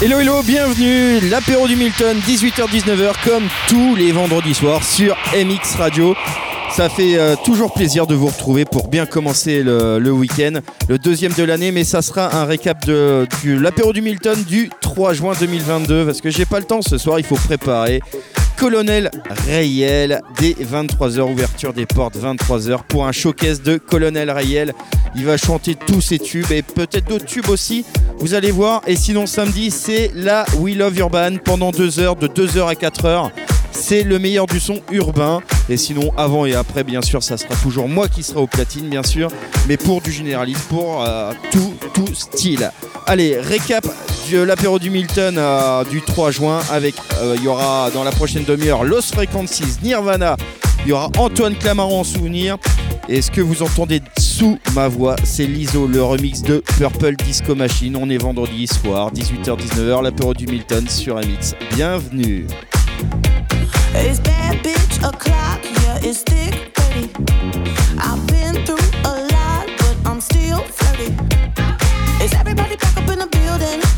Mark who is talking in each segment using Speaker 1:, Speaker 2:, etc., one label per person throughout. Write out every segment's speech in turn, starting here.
Speaker 1: Hello hello, bienvenue, l'apéro du Milton, 18h-19h comme tous les vendredis soirs sur MX Radio. Ça fait euh, toujours plaisir de vous retrouver pour bien commencer le, week-end, le deuxième de l'année, mais ça sera un récap de, de l'apéro du Milton du 3 juin 2022 parce que j'ai pas le temps ce soir, il faut préparer. Colonel Rayel dès 23h, ouverture des portes 23h pour un showcase de Colonel Rayel. Il va chanter tous ses tubes et peut-être d'autres tubes aussi. Vous allez voir. Et sinon samedi, c'est la We Love Urban pendant deux heures, de 2h à 4h. C'est le meilleur du son urbain. Et sinon, avant et après, bien sûr, ça sera toujours moi qui serai au platine, bien sûr. Mais pour du généraliste, pour euh, tout, tout style. Allez, récap l'apéro du Milton euh, du 3 juin. Avec, euh, il y aura dans la prochaine demi-heure Los Frequencies, Nirvana. Il y aura Antoine Clamaran en souvenir. Et ce que vous entendez sous ma voix, c'est l'ISO, le remix de Purple Disco Machine. On est vendredi soir, 18h-19h, l'apéro du Milton sur MX. Bienvenue.
Speaker 2: It's bad bitch o'clock, yeah, it's thick 30. I've been through a lot, but I'm still flirty. Is everybody back up in the building?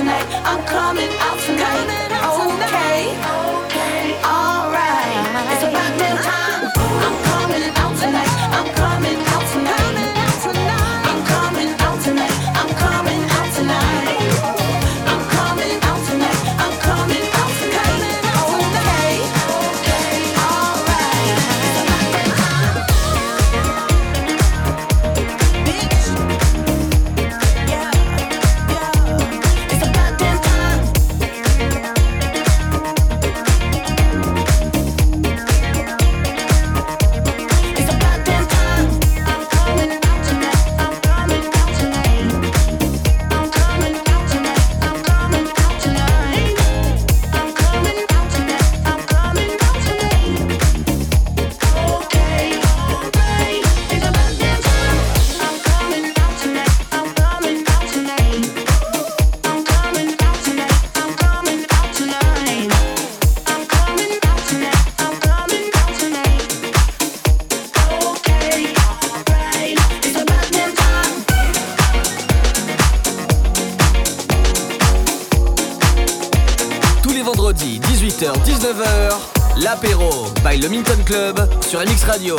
Speaker 3: Tonight. I'm coming out tonight.
Speaker 2: les vendredis,
Speaker 4: 18h-19h, l'apéro by le Milton Club sur MX Radio.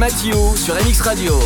Speaker 4: Mathieu sur MX Radio.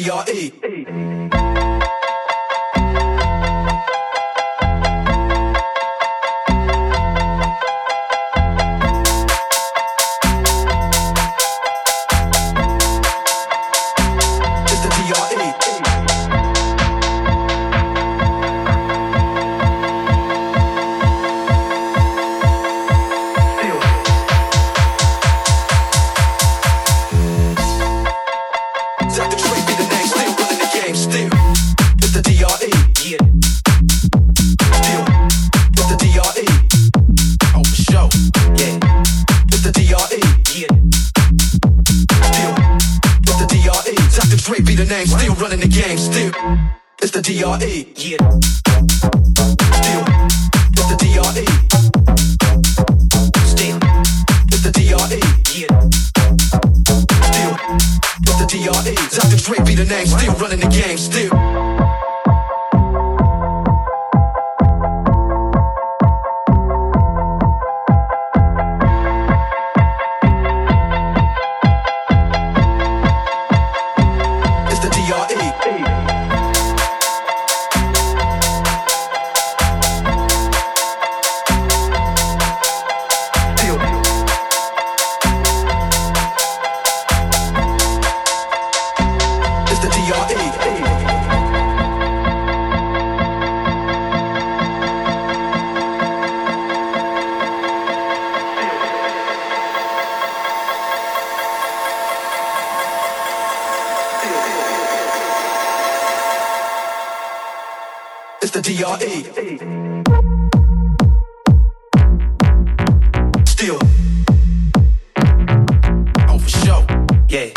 Speaker 4: T
Speaker 5: R E. DRE. Still. Oh, for sure. Yeah.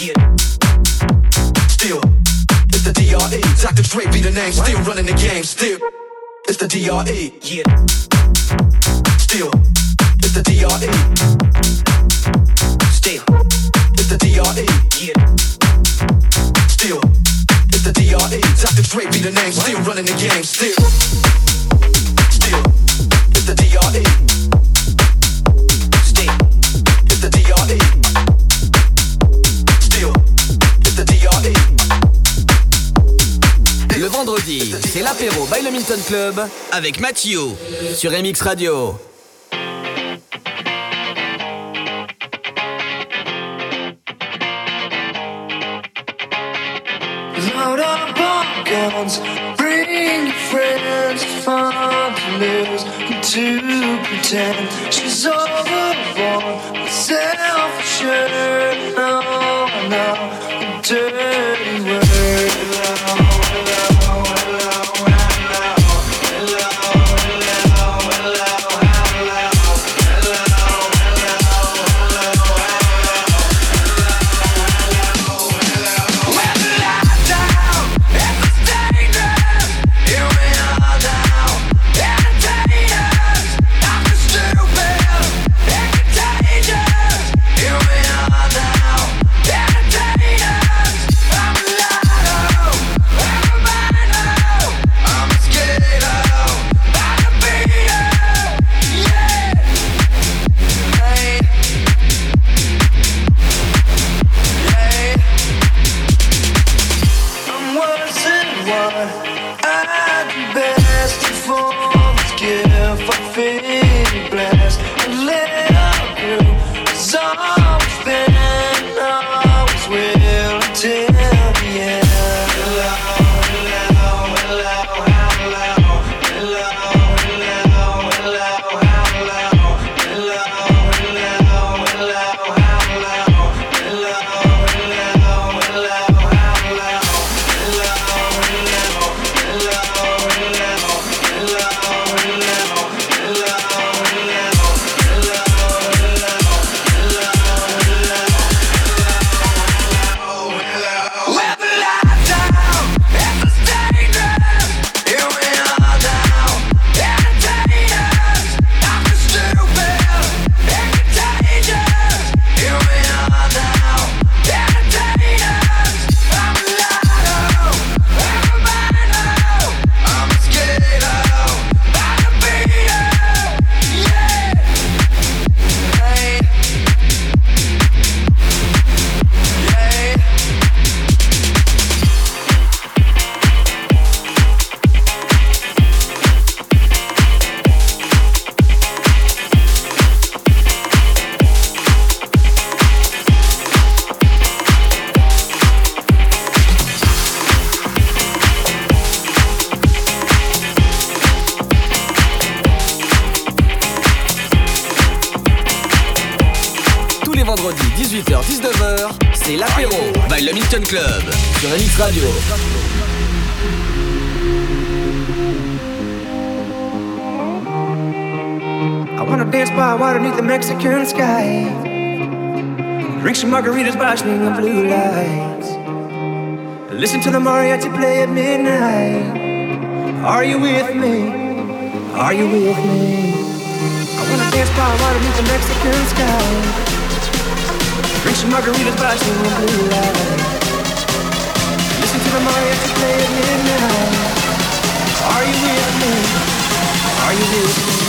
Speaker 5: Yeah. Still. It's the DRE. Dr. Dre be the name. Still running the game. Still. It's the DRE. Yeah. Still.
Speaker 4: Club avec Mathieu sur MX Radio. 18h, 19h, c'est l'apéro by le Milton Club sur MX Radio.
Speaker 6: I wanna dance by water beneath the Mexican sky. Drink some margaritas by shining of blue lights. Listen to the mariachi play at midnight. Are you with me? Are you with me? I wanna dance by water beneath the Mexican sky. Some margaritas by of blue lights. Listen to the mariachi play at midnight. Are you with me? Are you with me?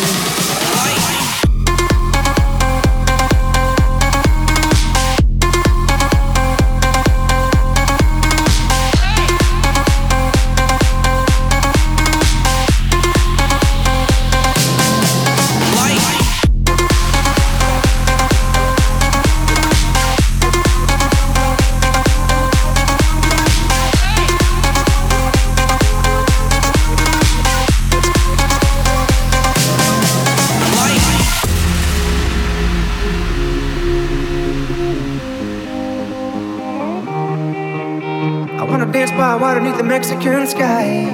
Speaker 6: Mexican sky.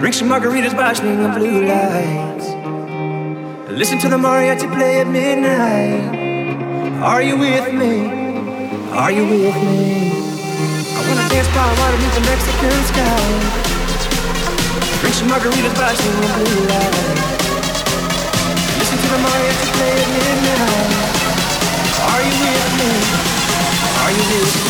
Speaker 6: Drink some margaritas swing of blue lights. Listen to the mariachi play at midnight. Are you with me? Are you with me? I wanna dance by water beneath the Mexican sky. Drink some margaritas swing of blue lights. Listen to the mariachi play at midnight. Are you with me? Are you with me?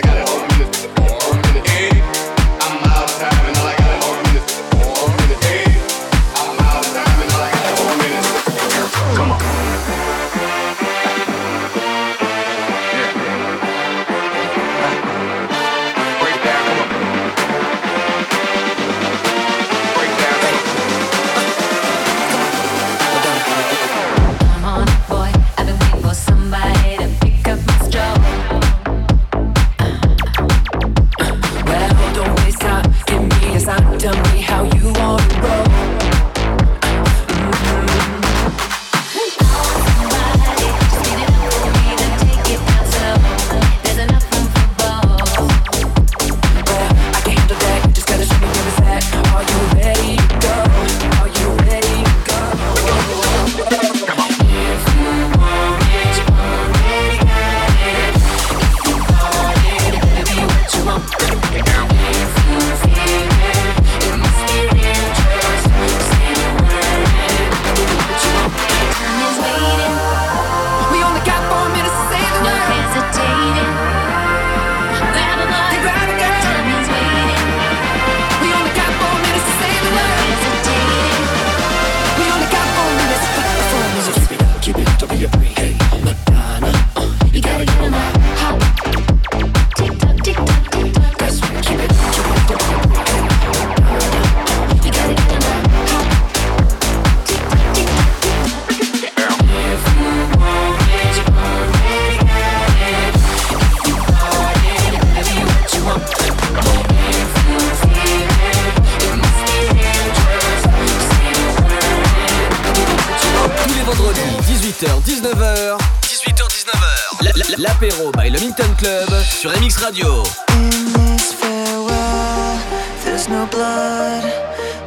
Speaker 4: Apéro by Le Club sur MX Radio.
Speaker 7: In this farewell, there's no blood,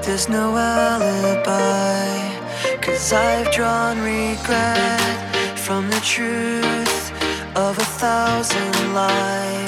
Speaker 7: there's no alibi. Cause I've drawn regret from the truth of a thousand lies.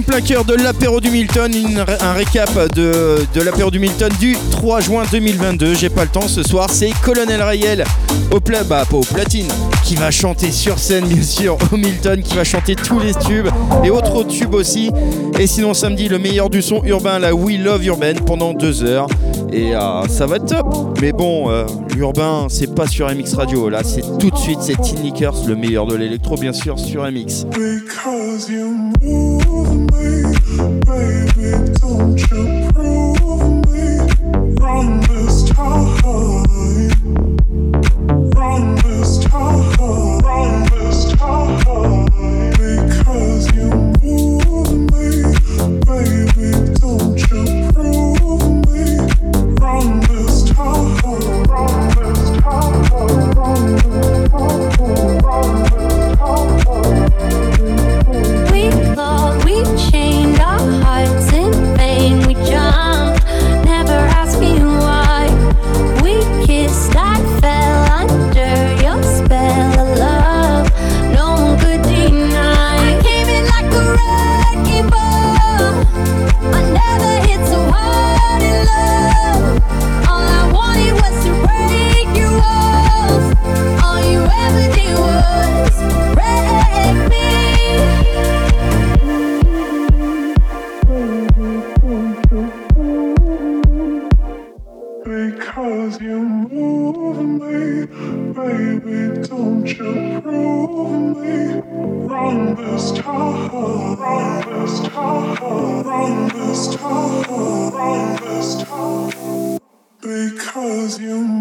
Speaker 1: en plein cœur de l'apéro du Milton, un récap de, l'apéro du Milton du 3 juin 2022. J'ai pas le temps ce soir, c'est Colonel Rayel au, plat, bah, pas au platine qui va chanter sur scène, bien sûr, au Milton qui va chanter tous les tubes et autres tubes aussi. Et sinon, samedi, le meilleur du son urbain, la We Love Urbaine pendant deux heures. Et euh, ça va être top. Mais bon, euh, l'urbain, c'est pas sur MX Radio. Là, c'est tout de suite, c'est Teen Lickers, le meilleur de l'électro, bien sûr, sur MX.
Speaker 8: away, baby, don't you? Cause you move me, baby, don't you prove me wrong this time, wrong this time, wrong this time, wrong this time.
Speaker 9: Because you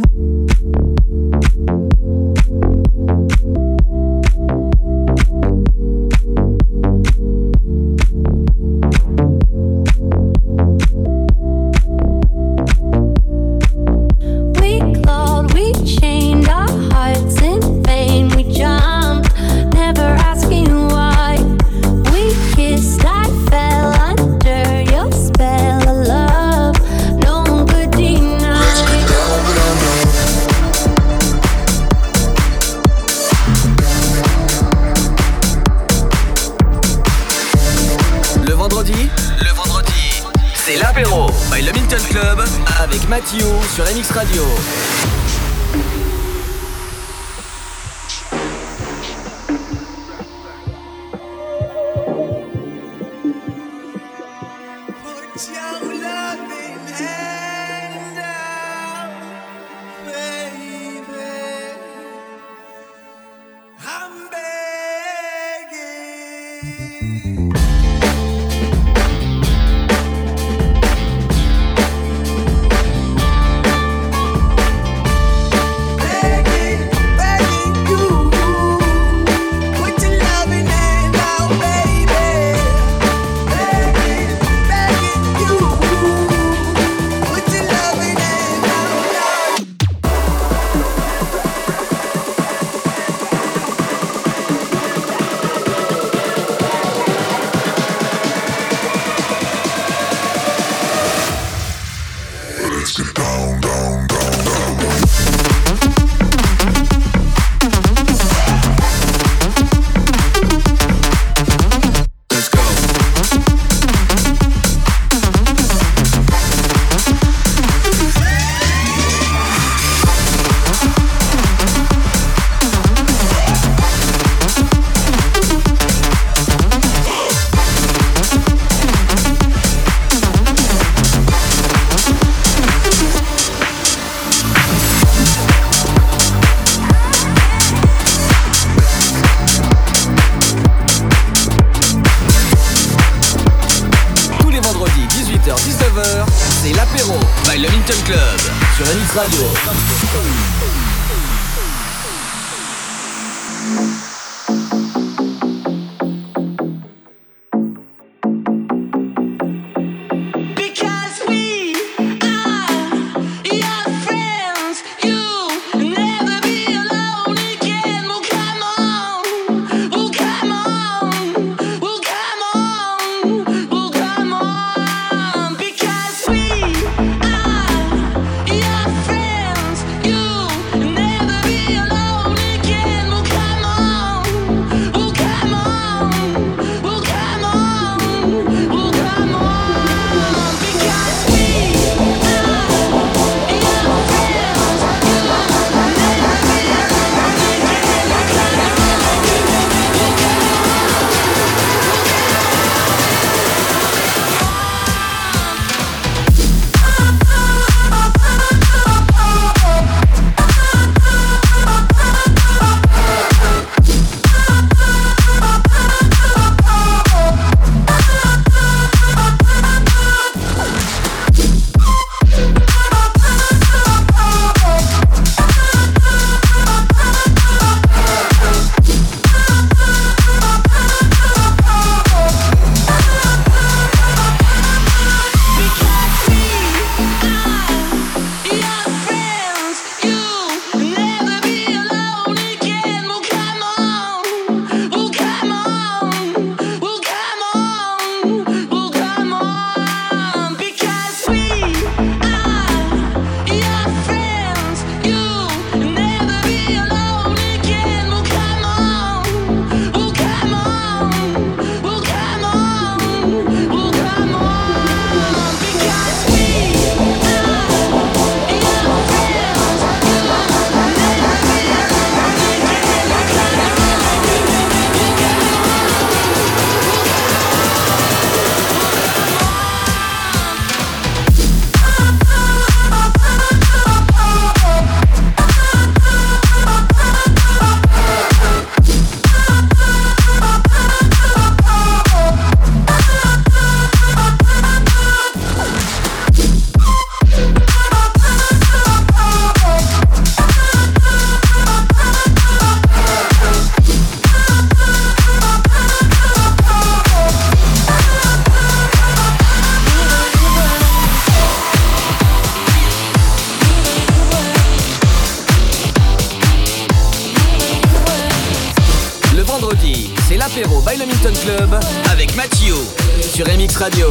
Speaker 4: Mathieu sur MX Radio.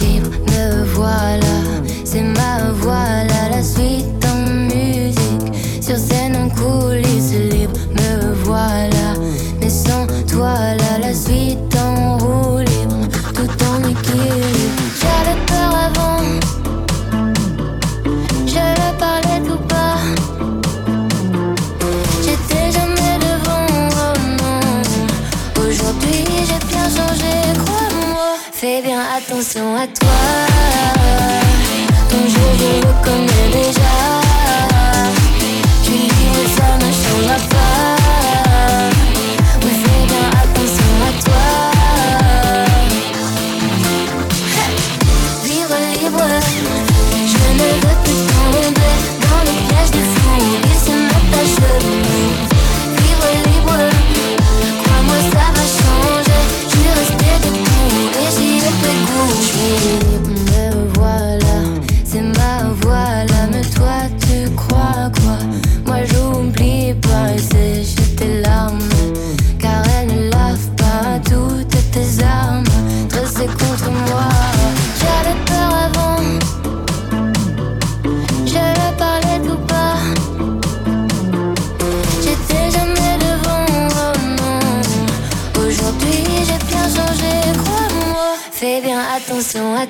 Speaker 10: Me voilà, c'est ma voix là, la suite en musique. Sur scène en coulisses libre, me voilà. Mais sans toi là, la suite. sont à toi. Ton jeu, je le connais déjà. so I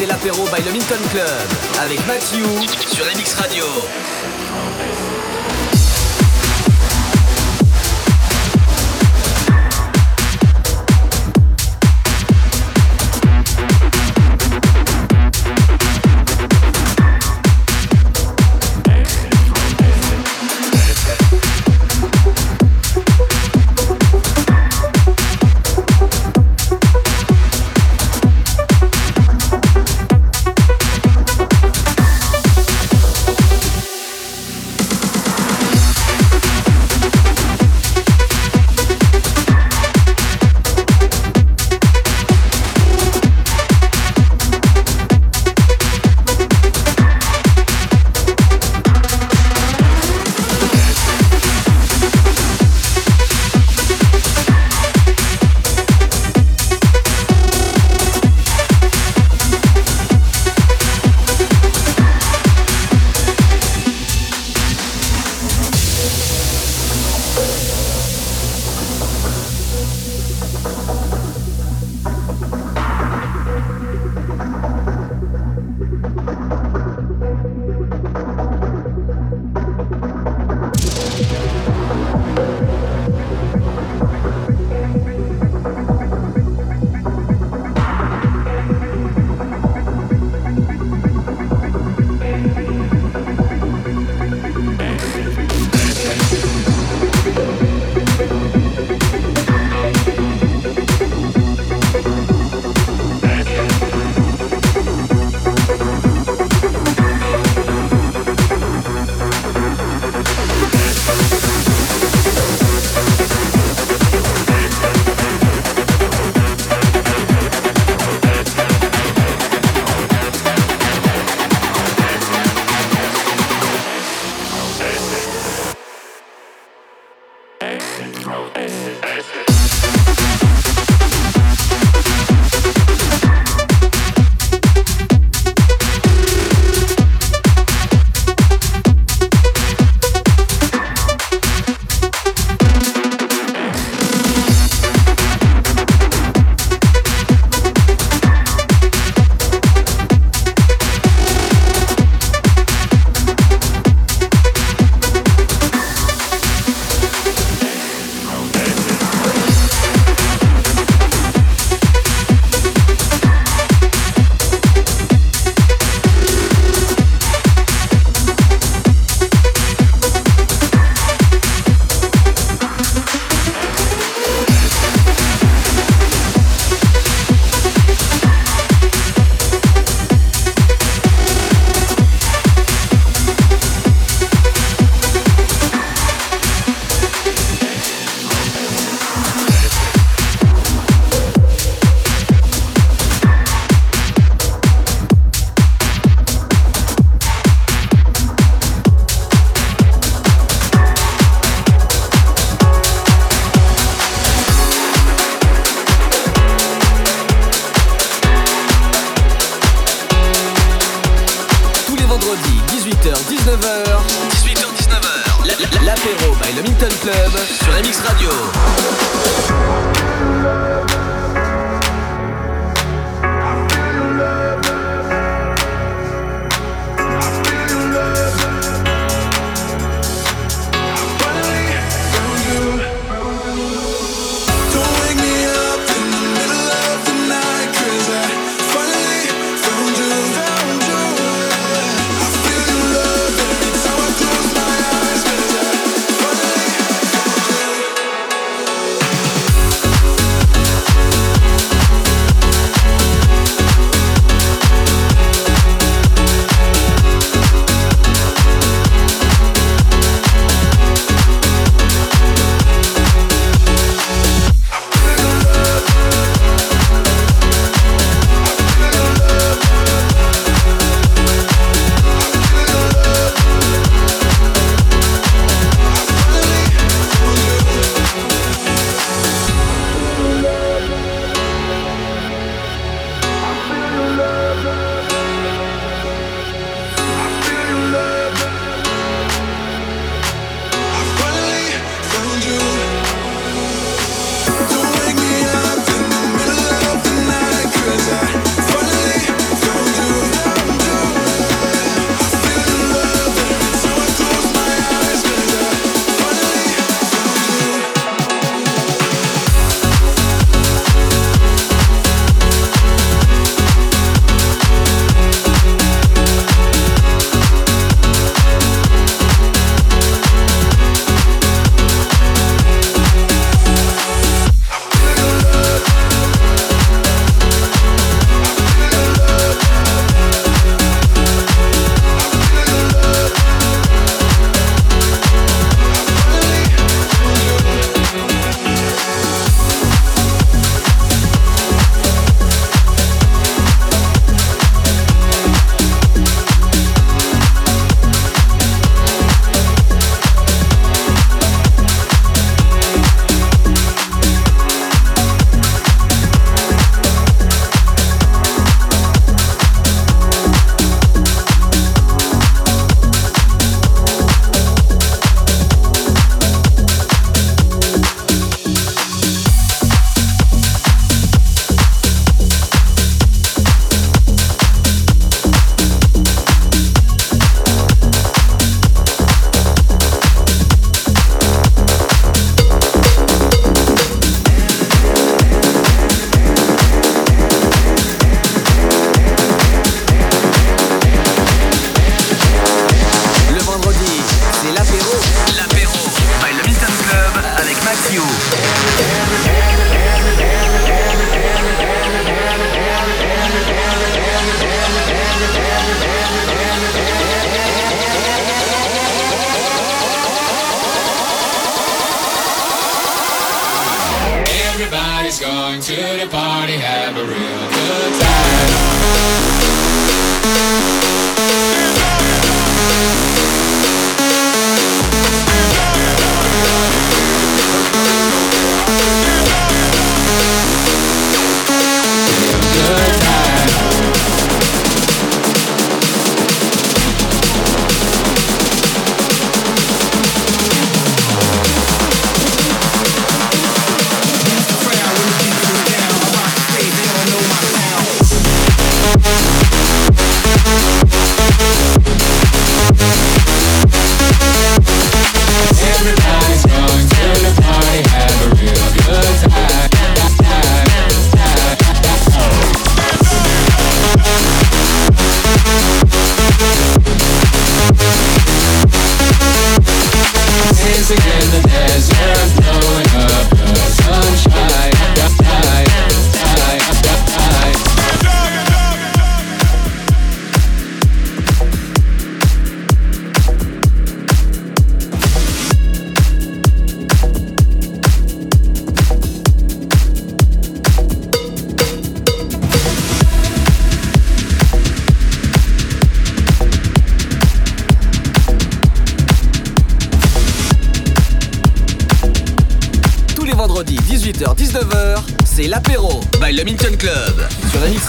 Speaker 10: c'est
Speaker 4: l'apéro by le Minton Club
Speaker 11: avec
Speaker 4: Matthew sur MX Radio.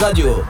Speaker 1: Sur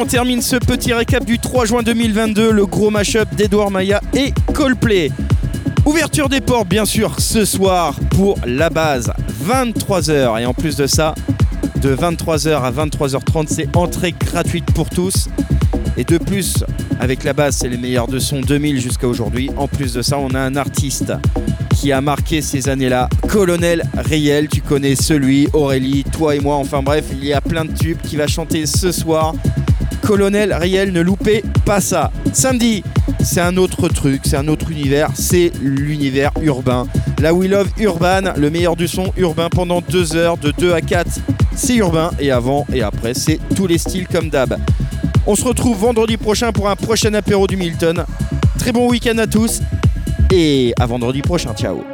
Speaker 1: on termine ce petit récap du 3 juin 2022, le gros mashup d'Edouard Maya et Coldplay. Ouverture des portes, bien sûr, ce soir pour la base, 23h. Et en plus de ça, de 23h à 23h30, c'est entrée gratuite pour tous. Et de plus, avec la base, c'est les meilleurs de son 2000 jusqu'à aujourd'hui. En plus de ça, on a un artiste qui a marqué ces années-là, Colonel Riel. Tu connais celui, Aurélie, toi et moi. Enfin bref, il y a plein de tubes qui va chanter ce soir. Colonel Riel, ne loupez pas ça. Samedi, c'est un autre truc, c'est un autre univers, c'est l'univers urbain. La We Love Urban, le meilleur du son urbain pendant 2 heures, de 2 à 4, c'est urbain, et avant et après, c'est tous les styles comme d'hab. On se retrouve vendredi prochain pour un prochain apéro du Milton. Très bon week-end à tous, et à vendredi prochain, ciao